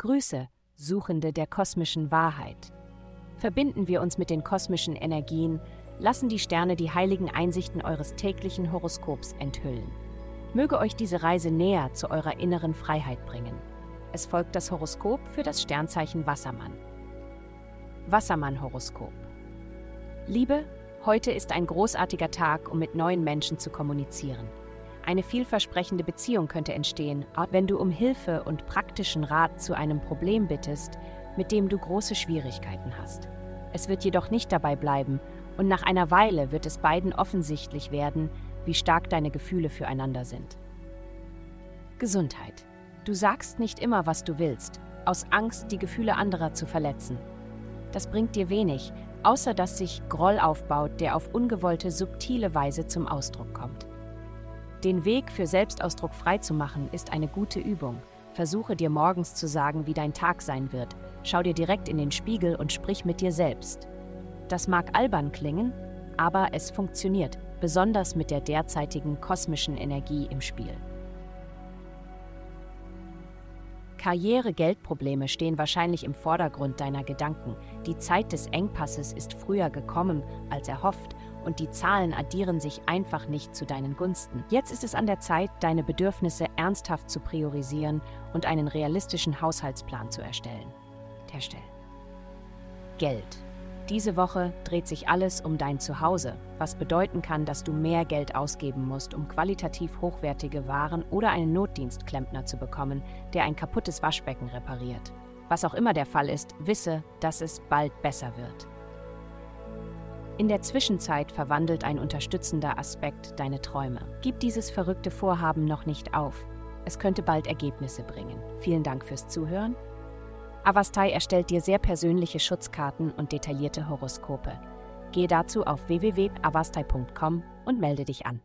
Grüße, Suchende der kosmischen Wahrheit. Verbinden wir uns mit den kosmischen Energien, lassen die Sterne die heiligen Einsichten eures täglichen Horoskops enthüllen. Möge euch diese Reise näher zu eurer inneren Freiheit bringen. Es folgt das Horoskop für das Sternzeichen Wassermann. Wassermann-Horoskop. Liebe, heute ist ein großartiger Tag, um mit neuen Menschen zu kommunizieren. Eine vielversprechende Beziehung könnte entstehen, wenn du um Hilfe und praktischen Rat zu einem Problem bittest, mit dem du große Schwierigkeiten hast. Es wird jedoch nicht dabei bleiben, und nach einer Weile wird es beiden offensichtlich werden, wie stark deine Gefühle füreinander sind. Gesundheit. Du sagst nicht immer, was du willst, aus Angst, die Gefühle anderer zu verletzen. Das bringt dir wenig, außer dass sich Groll aufbaut, der auf ungewollte, subtile Weise zum Ausdruck kommt. Den Weg für Selbstausdruck freizumachen ist eine gute Übung. Versuche dir morgens zu sagen, wie dein Tag sein wird. Schau dir direkt in den Spiegel und sprich mit dir selbst. Das mag albern klingen, aber es funktioniert, besonders mit der derzeitigen kosmischen Energie im Spiel. Karriere-Geldprobleme stehen wahrscheinlich im Vordergrund deiner Gedanken. Die Zeit des Engpasses ist früher gekommen als erhofft und die Zahlen addieren sich einfach nicht zu deinen Gunsten. Jetzt ist es an der Zeit, deine Bedürfnisse ernsthaft zu priorisieren und einen realistischen Haushaltsplan zu erstellen. Herstellen. Geld. Diese Woche dreht sich alles um dein Zuhause, was bedeuten kann, dass du mehr Geld ausgeben musst, um qualitativ hochwertige Waren oder einen Notdienstklempner zu bekommen, der ein kaputtes Waschbecken repariert. Was auch immer der Fall ist, wisse, dass es bald besser wird. In der Zwischenzeit verwandelt ein unterstützender Aspekt deine Träume. Gib dieses verrückte Vorhaben noch nicht auf. Es könnte bald Ergebnisse bringen. Vielen Dank fürs Zuhören Avastai erstellt dir sehr persönliche Schutzkarten und detaillierte Horoskope. Gehe dazu auf www.avastai.com und melde dich an.